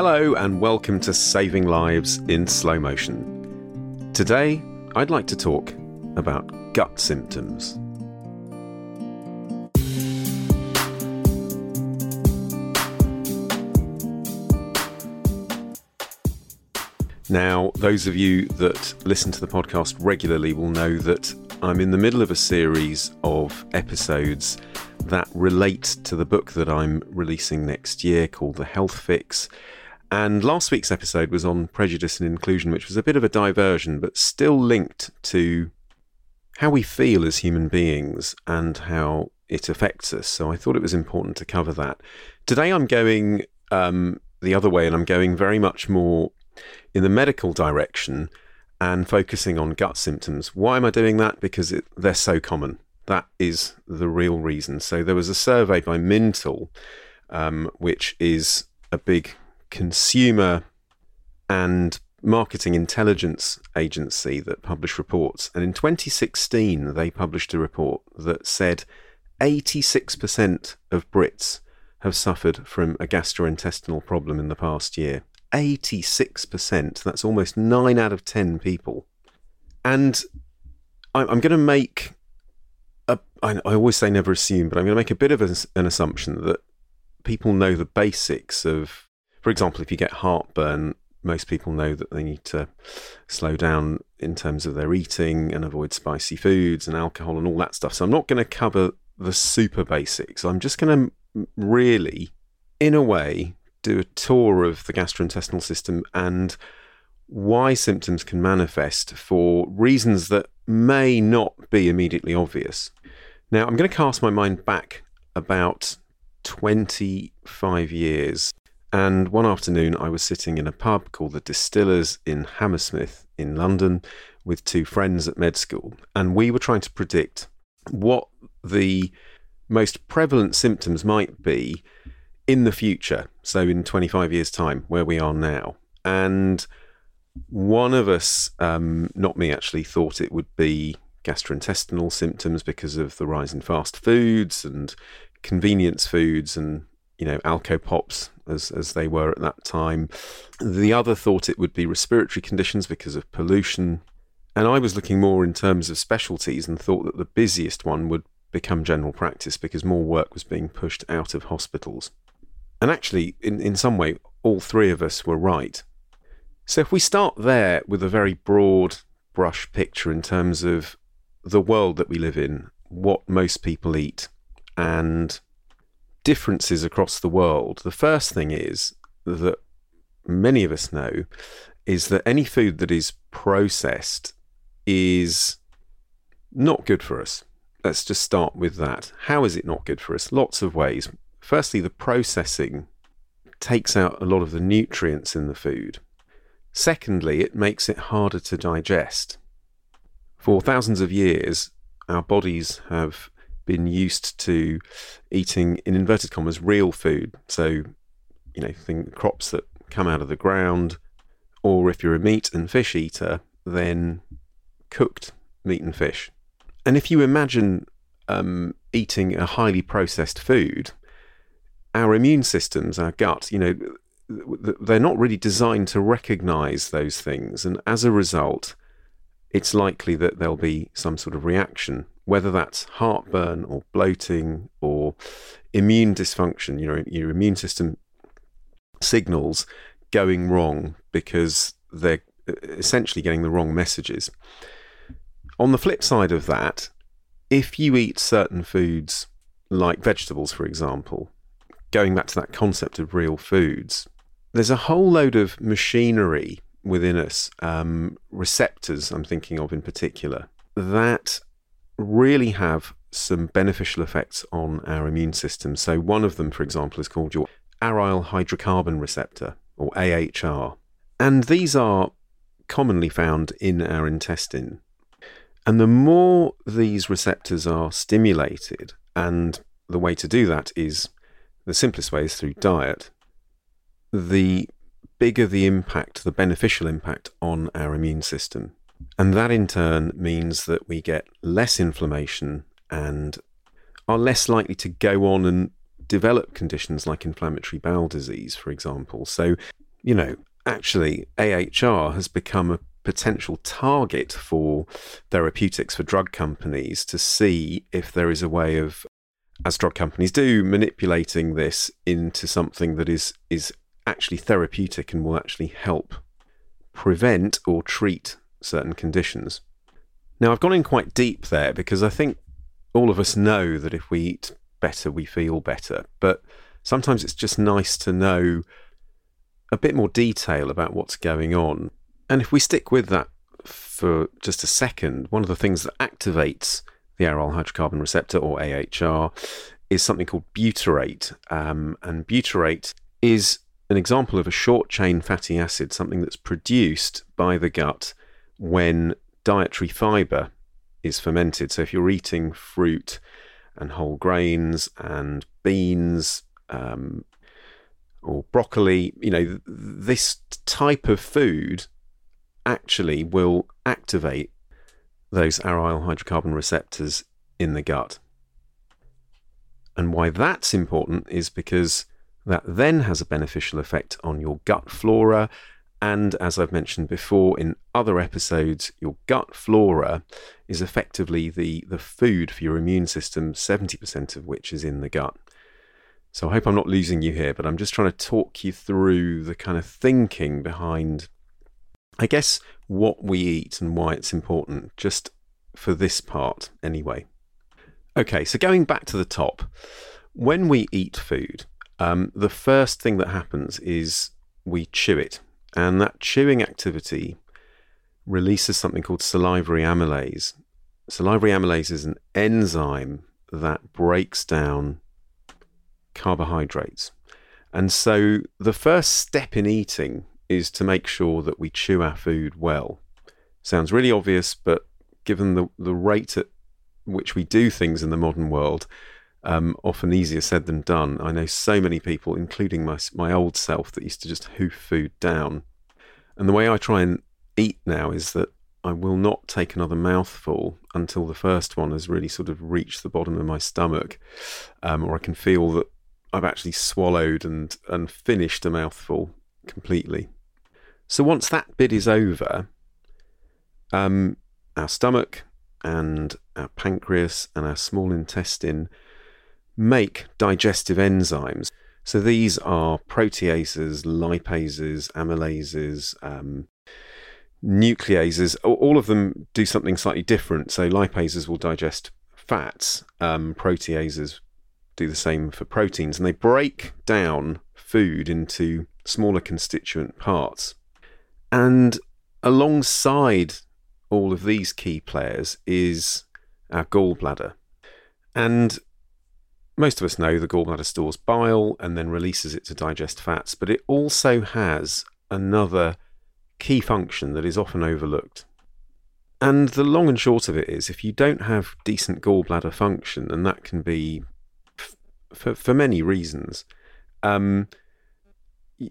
Hello, and welcome to Saving Lives in Slow Motion. Today, I'd like to talk about gut symptoms. Now, those of you that listen to the podcast regularly will know that I'm in the middle of a series of episodes that relate to the book that I'm releasing next year called The Health Fix. And last week's episode was on prejudice and inclusion, which was a bit of a diversion, but still linked to how we feel as human beings and how it affects us. So I thought it was important to cover that. Today I'm going um, the other way, and I'm going very much more in the medical direction and focusing on gut symptoms. Why am I doing that? Because it, they're so common. That is the real reason. So there was a survey by Mintel, um, which is a big consumer and marketing intelligence agency that published reports. And in 2016, they published a report that said 86% of Brits have suffered from a gastrointestinal problem in the past year. 86%. That's almost 9 out of 10 people. And I'm going to make, a, I always say never assume, but I'm going to make a bit of an assumption that people know the basics of, for example, if you get heartburn, most people know that they need to slow down in terms of their eating and avoid spicy foods and alcohol and all that stuff. So I'm not going to cover the super basics. I'm just going to really, in a way, do a tour of the gastrointestinal system and why symptoms can manifest for reasons that may not be immediately obvious. Now, I'm going to cast my mind back about 25 years. And one afternoon, I was sitting in a pub called the Distillers in Hammersmith in London with two friends at med school. And we were trying to predict what the most prevalent symptoms might be in the future, so in 25 years' time, where we are now. And one of us, um, not me actually, thought it would be gastrointestinal symptoms because of the rise in fast foods and convenience foods and you know alco pops as as they were at that time. The other thought it would be respiratory conditions because of pollution. And I was looking more in terms of specialties and thought that the busiest one would become general practice because more work was being pushed out of hospitals. And actually, in, in some way, all three of us were right. So if we start there with a very broad brush picture in terms of the world that we live in, what most people eat, and differences across the world, the first thing is that many of us know is that any food that is processed is not good for us. Let's just start with that. How is it not good for us? Lots of ways firstly, the processing takes out a lot of the nutrients in the food. Secondly, it makes it harder to digest. For thousands of years, our bodies have been used to eating, in inverted commas, real food. So, you know, think crops that come out of the ground, or if you're a meat and fish eater, then cooked meat and fish. And if you imagine um, eating a highly processed food, our immune systems, our gut, you know, they're not really designed to recognize those things. And as a result, it's likely that there'll be some sort of reaction, whether that's heartburn or bloating or immune dysfunction, you know, your immune system signals going wrong because they're essentially getting the wrong messages. On the flip side of that, if you eat certain foods like vegetables, for example, going back to that concept of real foods, there's a whole load of machinery within us, um, receptors, I'm thinking of in particular, that really have some beneficial effects on our immune system. So, one of them, for example, is called your aryl hydrocarbon receptor, or AHR. And these are commonly found in our intestine. And the more these receptors are stimulated, and the way to do that is the simplest way is through diet, the bigger the impact, the beneficial impact on our immune system. And that in turn means that we get less inflammation and are less likely to go on and develop conditions like inflammatory bowel disease, for example. So, you know, actually, AHR has become a potential target for therapeutics for drug companies to see if there is a way of, as drug companies do, manipulating this into something that is is actually therapeutic and will actually help prevent or treat certain conditions. Now, I've gone in quite deep there because I think all of us know that if we eat better, we feel better. But sometimes it's just nice to know a bit more detail about what's going on. And if we stick with that for just a second, one of the things that activates the aryl hydrocarbon receptor, or AHR, is something called butyrate. Um, and butyrate is an example of a short chain fatty acid, something that's produced by the gut when dietary fiber is fermented. So if you're eating fruit and whole grains and beans um, or broccoli, you know, this type of food actually will activate those aryl hydrocarbon receptors in the gut. And why that's important is because that then has a beneficial effect on your gut flora. And as I've mentioned before in other episodes, your gut flora is effectively the, the food for your immune system, 70% of which is in the gut. So I hope I'm not losing you here, but I'm just trying to talk you through the kind of thinking behind, I guess, what we eat and why it's important, just for this part anyway. Okay, so going back to the top, when we eat food, um, the first thing that happens is we chew it, and that chewing activity releases something called salivary amylase. Salivary amylase is an enzyme that breaks down carbohydrates. And so the first step in eating is to make sure that we chew our food well. Sounds really obvious, but given the, the rate at which we do things in the modern world, um, often easier said than done. I know so many people, including my my old self, that used to just hoof food down. And the way I try and eat now is that I will not take another mouthful until the first one has really sort of reached the bottom of my stomach, um, or I can feel that I've actually swallowed and and finished a mouthful completely. So once that bit is over, um, our stomach and our pancreas and our small intestine make digestive enzymes. So these are proteases, lipases, amylases, um, nucleases. All of them do something slightly different. So lipases will digest fats, um, proteases do the same for proteins, and they break down food into smaller constituent parts. And alongside all of these key players is our gallbladder. And most of us know the gallbladder stores bile and then releases it to digest fats, but it also has another key function that is often overlooked. And the long and short of it is if you don't have decent gallbladder function, and that can be f- for, for many reasons, um,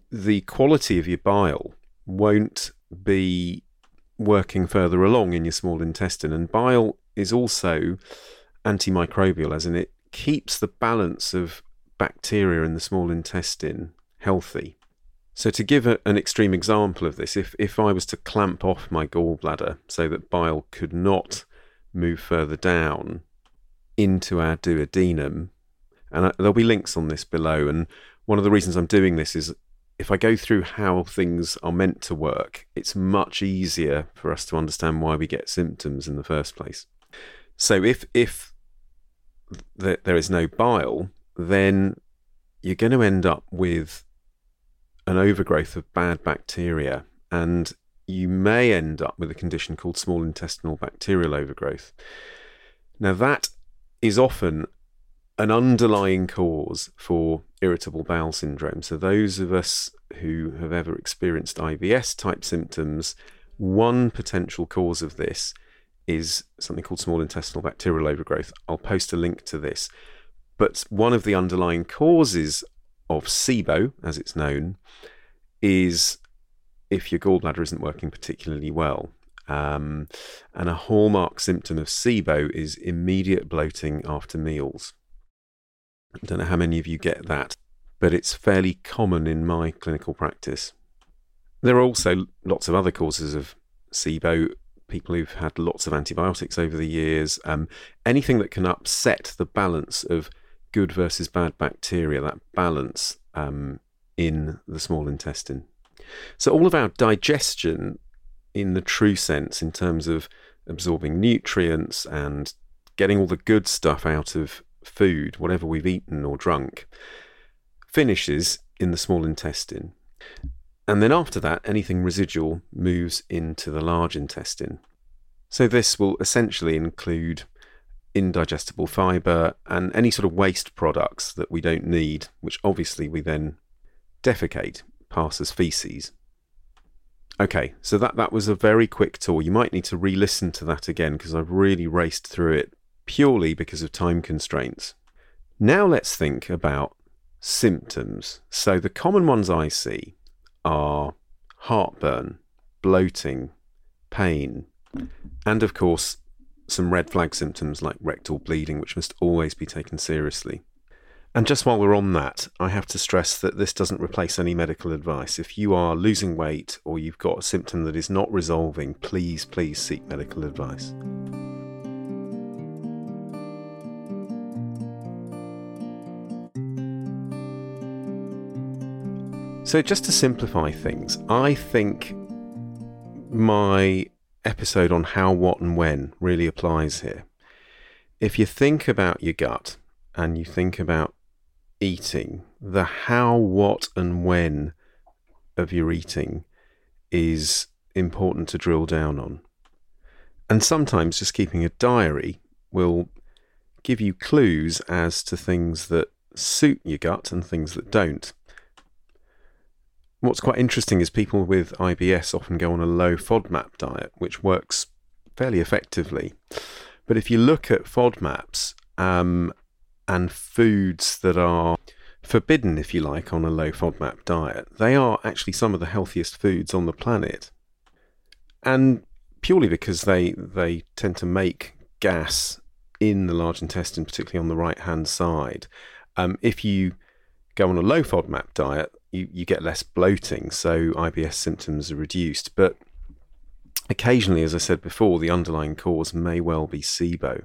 the quality of your bile won't be working further along in your small intestine. And bile is also antimicrobial, as in it keeps the balance of bacteria in the small intestine healthy. So, to give a, an extreme example of this, if, if I was to clamp off my gallbladder so that bile could not move further down into our duodenum, and I, there'll be links on this below. And one of the reasons I'm doing this is if I go through how things are meant to work, it's much easier for us to understand why we get symptoms in the first place. So if if th- there is no bile, then you're going to end up with an overgrowth of bad bacteria, and you may end up with a condition called small intestinal bacterial overgrowth. Now that is often an underlying cause for irritable bowel syndrome. So, those of us who have ever experienced IBS type symptoms, one potential cause of this is something called small intestinal bacterial overgrowth. I'll post a link to this. But one of the underlying causes of SIBO, as it's known, is if your gallbladder isn't working particularly well. Um, and a hallmark symptom of SIBO is immediate bloating after meals. I don't know how many of you get that, but it's fairly common in my clinical practice. There are also lots of other causes of SIBO. People who've had lots of antibiotics over the years, um, anything that can upset the balance of good versus bad bacteria, that balance um, in the small intestine. So, all of our digestion, in the true sense, in terms of absorbing nutrients and getting all the good stuff out of food, whatever we've eaten or drunk, finishes in the small intestine. And then after that, anything residual moves into the large intestine. So this will essentially include indigestible fibre and any sort of waste products that we don't need, which obviously we then defecate, pass as feces. Okay, so that, that was a very quick tour. You might need to re listen to that again because I've really raced through it purely because of time constraints. Now let's think about symptoms. So the common ones I see are heartburn, bloating, pain, and of course, some red flag symptoms like rectal bleeding, which must always be taken seriously. And just while we're on that, I have to stress that this doesn't replace any medical advice. If you are losing weight or you've got a symptom that is not resolving, please, please seek medical advice. So, just to simplify things, I think my episode on how, what, and when really applies here. If you think about your gut and you think about eating, the how, what, and when of your eating is important to drill down on. And sometimes just keeping a diary will give you clues as to things that suit your gut and things that don't. What's quite interesting is people with IBS often go on a low FODMAP diet, which works fairly effectively. But if you look at FODMAPs um, and foods that are forbidden, if you like, on a low FODMAP diet, they are actually some of the healthiest foods on the planet. And purely because they, they tend to make gas in the large intestine, particularly on the right hand side. Um, if you go on a low FODMAP diet, you, you get less bloating, so IBS symptoms are reduced. But occasionally, as I said before, the underlying cause may well be SIBO,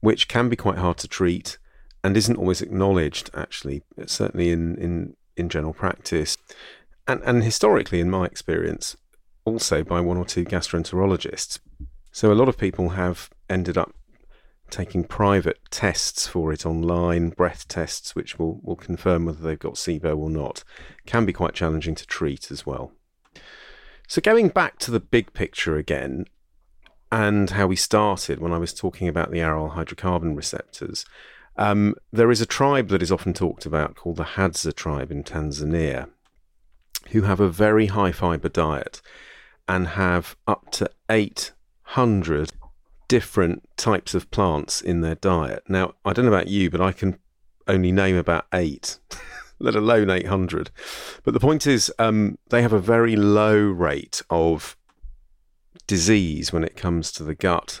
which can be quite hard to treat and isn't always acknowledged, actually, certainly in, in, in general practice. And, and historically, in my experience, also by one or two gastroenterologists. So a lot of people have ended up taking private tests for it online, breath tests, which will, will confirm whether they've got SIBO or not, can be quite challenging to treat as well. So, going back to the big picture again, and how we started when I was talking about the aryl hydrocarbon receptors, um, there is a tribe that is often talked about called the Hadza tribe in Tanzania, who have a very high fiber diet and have up to 800 different types of plants in their diet. Now, I don't know about you, but I can only name about eight, let alone 800. But the point is, um, they have a very low rate of disease when it comes to the gut.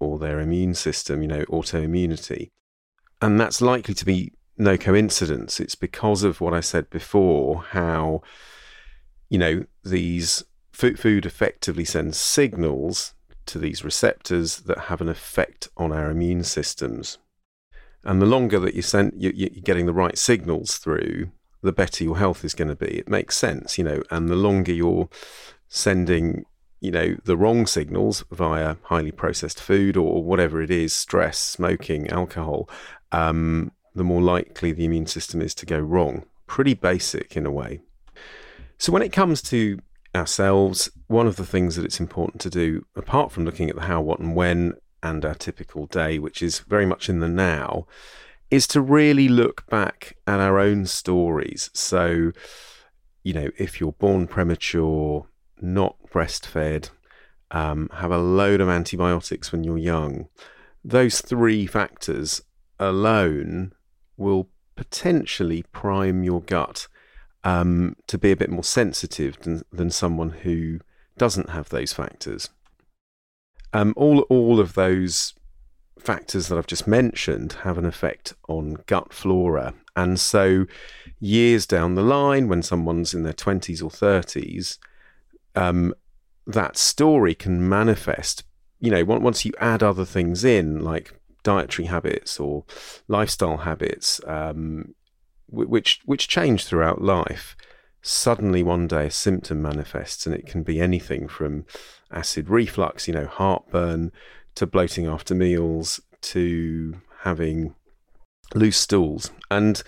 Or their immune system, you know, autoimmunity. And that's likely to be no coincidence. It's because of what I said before, how, you know, these food effectively sends signals to these receptors that have an effect on our immune systems. And the longer that you send, you're getting the right signals through, the better your health is going to be. It makes sense, you know, and the longer you're sending, you know, the wrong signals via highly processed food or whatever it is, stress, smoking, alcohol, um, the more likely the immune system is to go wrong. Pretty basic in a way. So when it comes to ourselves, one of the things that it's important to do, apart from looking at the how, what, and when and our typical day, which is very much in the now, is to really look back at our own stories. So, you know, if you're born premature, not breastfed, um, have a load of antibiotics when you're young, those three factors alone will potentially prime your gut um, to be a bit more sensitive than, than someone who doesn't have those factors. Um, all all of those factors that I've just mentioned have an effect on gut flora. And so, years down the line, when someone's in their 20s or 30s, um, that story can manifest. You know, once you add other things in, like dietary habits or lifestyle habits, um, which which change throughout life. Suddenly, one day, a symptom manifests, and it can be anything from acid reflux, you know, heartburn, to bloating after meals to having loose stools. And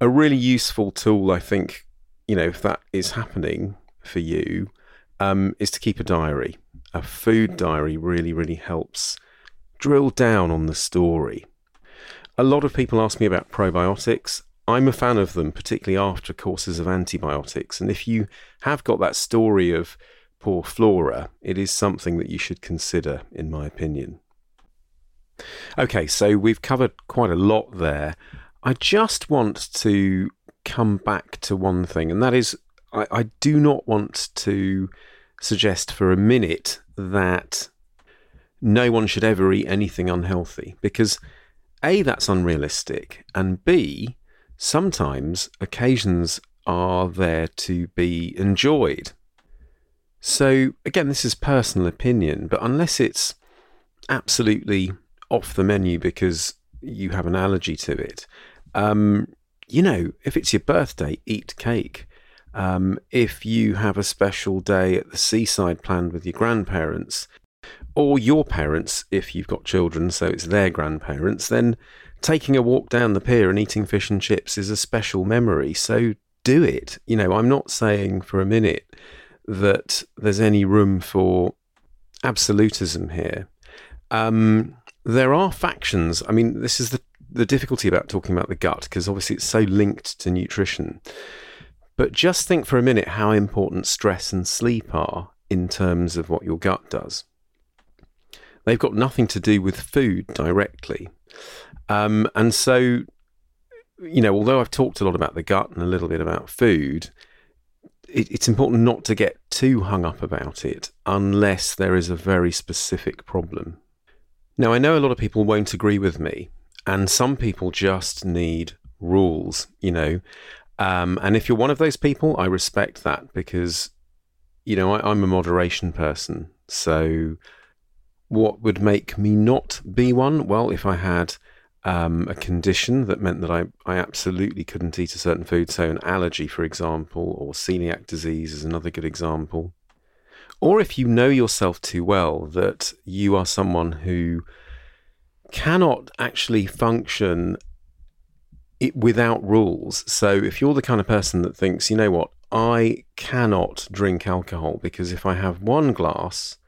a really useful tool, I think, you know, if that is happening for you, um, is to keep a diary. A food diary really, really helps drill down on the story. A lot of people ask me about probiotics. I'm a fan of them, particularly after courses of antibiotics. And if you have got that story of poor flora, it is something that you should consider, in my opinion. Okay, so we've covered quite a lot there. I just want to come back to one thing, and that is I, I do not want to suggest for a minute that no one should ever eat anything unhealthy because A, that's unrealistic, and B, sometimes occasions are there to be enjoyed. So, again, this is personal opinion, but unless it's absolutely off the menu because you have an allergy to it, um, you know, if it's your birthday, eat cake. Um, if you have a special day at the seaside planned with your grandparents, or your parents, if you've got children, so it's their grandparents, then taking a walk down the pier and eating fish and chips is a special memory. So do it. You know, I'm not saying for a minute that there's any room for absolutism here. Um, there are factions. I mean, this is the the difficulty about talking about the gut because obviously it's so linked to nutrition. But just think for a minute how important stress and sleep are in terms of what your gut does. They've got nothing to do with food directly. Um, and so, you know, although I've talked a lot about the gut and a little bit about food, it, it's important not to get too hung up about it unless there is a very specific problem. Now, I know a lot of people won't agree with me, and some people just need rules, you know. Um, and if you're one of those people, I respect that because, you know, I, I'm a moderation person. So, what would make me not be one? Well, if I had um, a condition that meant that I, I absolutely couldn't eat a certain food. So, an allergy, for example, or celiac disease is another good example. Or if you know yourself too well that you are someone who cannot actually function it without rules. So, if you're the kind of person that thinks, you know what, I cannot drink alcohol because if I have one glass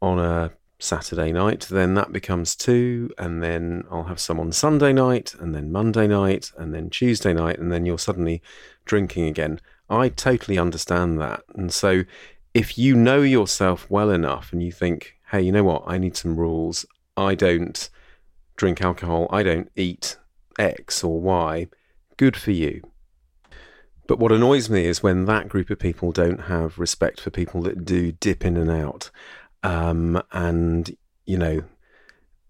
on a Saturday night, then that becomes two, and then I'll have some on Sunday night, and then Monday night, and then Tuesday night, and then you're suddenly drinking again. I totally understand that. And so if you know yourself well enough and you think, hey, you know what, I need some rules, I don't drink alcohol, I don't eat X or Y, good for you. But what annoys me is when that group of people don't have respect for people that do dip in and out. Um, and, you know,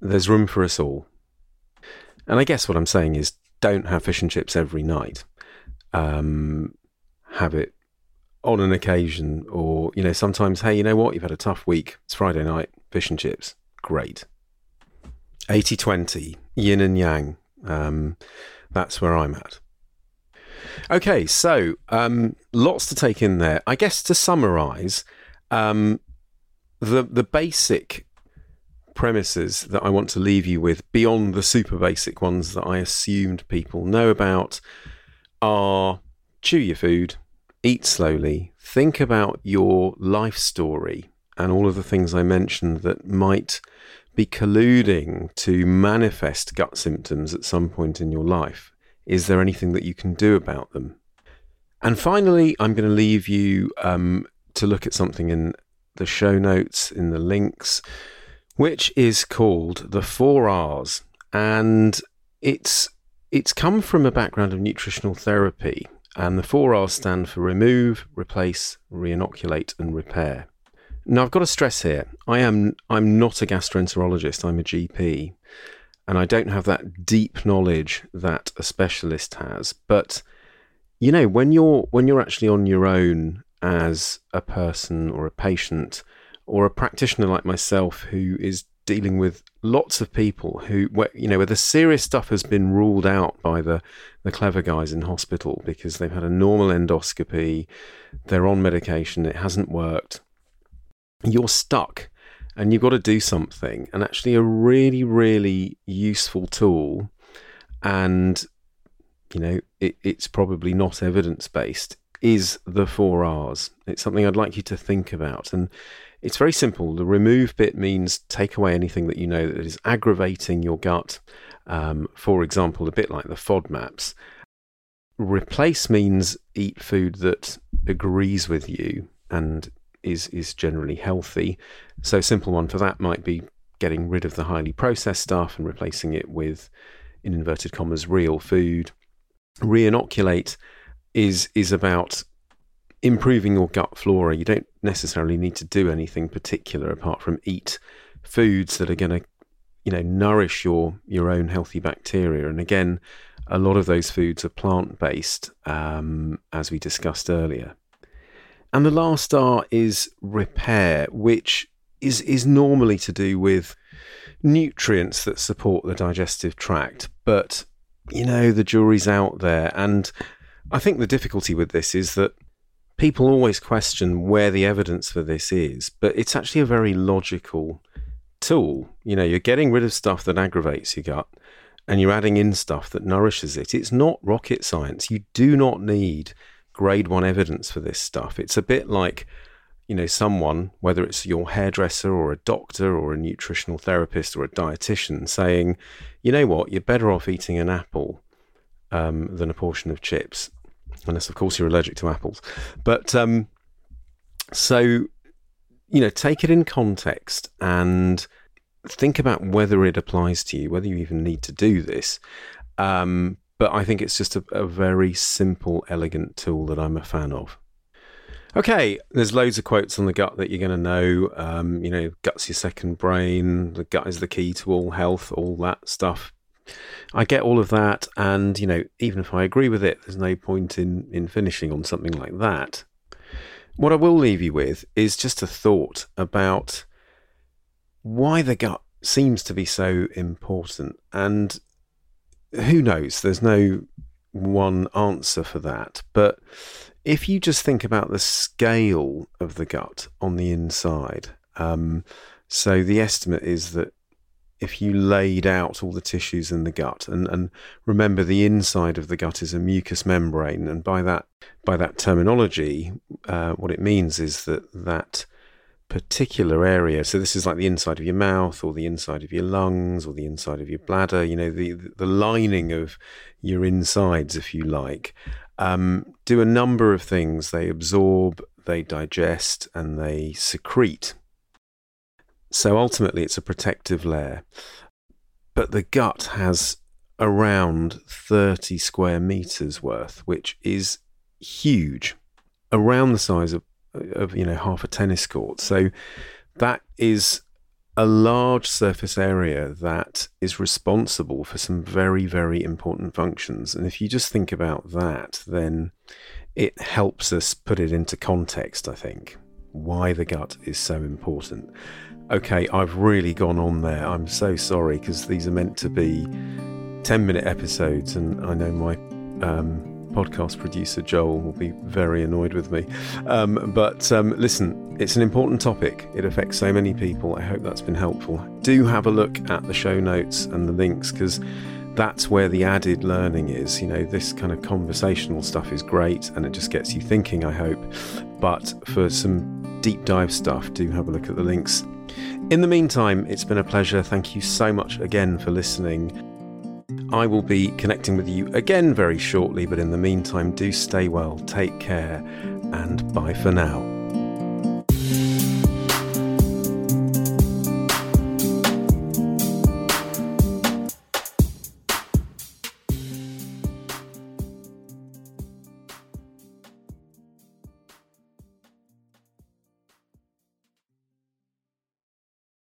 there's room for us all. And I guess what I'm saying is don't have fish and chips every night. Um, have it on an occasion, or, you know, sometimes, hey, you know what? You've had a tough week. It's Friday night, fish and chips. Great. 80 20, yin and yang. Um, that's where I'm at. Okay, so um, lots to take in there. I guess to summarize, um, the the basic premises that I want to leave you with, beyond the super basic ones that I assumed people know about, are chew your food, eat slowly, think about your life story and all of the things I mentioned that might be colluding to manifest gut symptoms at some point in your life. Is there anything that you can do about them? And finally, I'm going to leave you um, to look at something in the show notes, in the links, which is called the four R's, and it's it's come from a background of nutritional therapy, and the four R's stand for remove, replace, reinoculate, and repair. Now I've got to stress here, I am I'm not a gastroenterologist, I'm a GP, and I don't have that deep knowledge that a specialist has, but you know when you're when you're actually on your own as a person or a patient or a practitioner like myself who is dealing with lots of people who where, you know where the serious stuff has been ruled out by the the clever guys in hospital because they've had a normal endoscopy they're on medication it hasn't worked you're stuck and you've got to do something and actually a really really useful tool and you know it, it's probably not evidence based is the four R's. It's something I'd like you to think about. And it's very simple. The remove bit means take away anything that you know that is aggravating your gut. Um, for example, a bit like the FODMAPs. Replace means eat food that agrees with you and is is generally healthy. So a simple one for that might be getting rid of the highly processed stuff and replacing it with, in inverted commas, real food. Reinoculate is is about improving your gut flora. You don't necessarily need to do anything particular apart from eat foods that are going to, you know, nourish your your own healthy bacteria. And again, a lot of those foods are plant based, um, as we discussed earlier. And the last R is repair, which is is normally to do with nutrients that support the digestive tract, but you know the jury's out there and I think the difficulty with this is that people always question where the evidence for this is, but it's actually a very logical tool. You know, you're getting rid of stuff that aggravates your gut and you're adding in stuff that nourishes it. It's not rocket science. You do not need grade one evidence for this stuff. It's a bit like, you know, someone, whether it's your hairdresser or a doctor or a nutritional therapist or a dietitian, saying, you know what, you're better off eating an apple um, than a portion of chips unless of course you're allergic to apples. But um, so you know, take it in context and think about whether it applies to you, whether you even need to do this. Um, but I think it's just a, a very simple, elegant tool that I'm a fan of. Okay, there's loads of quotes on the gut that you're going to know. Um, you know, gut's your second brain. The gut is the key to all health. All that stuff. I get all of that, and you know, even if I agree with it, there's no point in in finishing on something like that. What I will leave you with is just a thought about why the gut seems to be so important, and who knows? There's no one answer for that, but if you just think about the scale of the gut on the inside, um, so the estimate is that if you laid out all the tissues in the gut and, and remember the inside of the gut is a mucous membrane and by that by that terminology uh, what it means is that that particular area. So this is like the inside of your mouth or the inside of your lungs or the inside of your bladder you know the the lining of your insides if you like. Um, do a number of things. They absorb they digest and they secrete. So ultimately, it's a protective layer. But the gut has around 30 square meters worth, which is huge, around the size of, of you know half a tennis court. So that is a large surface area that is responsible for some very, very important functions. And if you just think about that, then it helps us put it into context, I think, why the gut is so important okay, I've really gone on there. I'm so sorry because these are meant to be 10 minute episodes, and I know my um, podcast producer Joel will be very annoyed with me. Um, but um, listen, it's an important topic. It affects so many people. I hope that's been helpful. Do have a look at the show notes and the links because that's where the added learning is. You know, this kind of conversational stuff is great and it just gets you thinking, I hope. But for some deep dive stuff, do have a look at the links in the meantime, it's been a pleasure. Thank you so much again for listening. I will be connecting with you again very shortly, but in the meantime, do stay well, take care, and bye for now.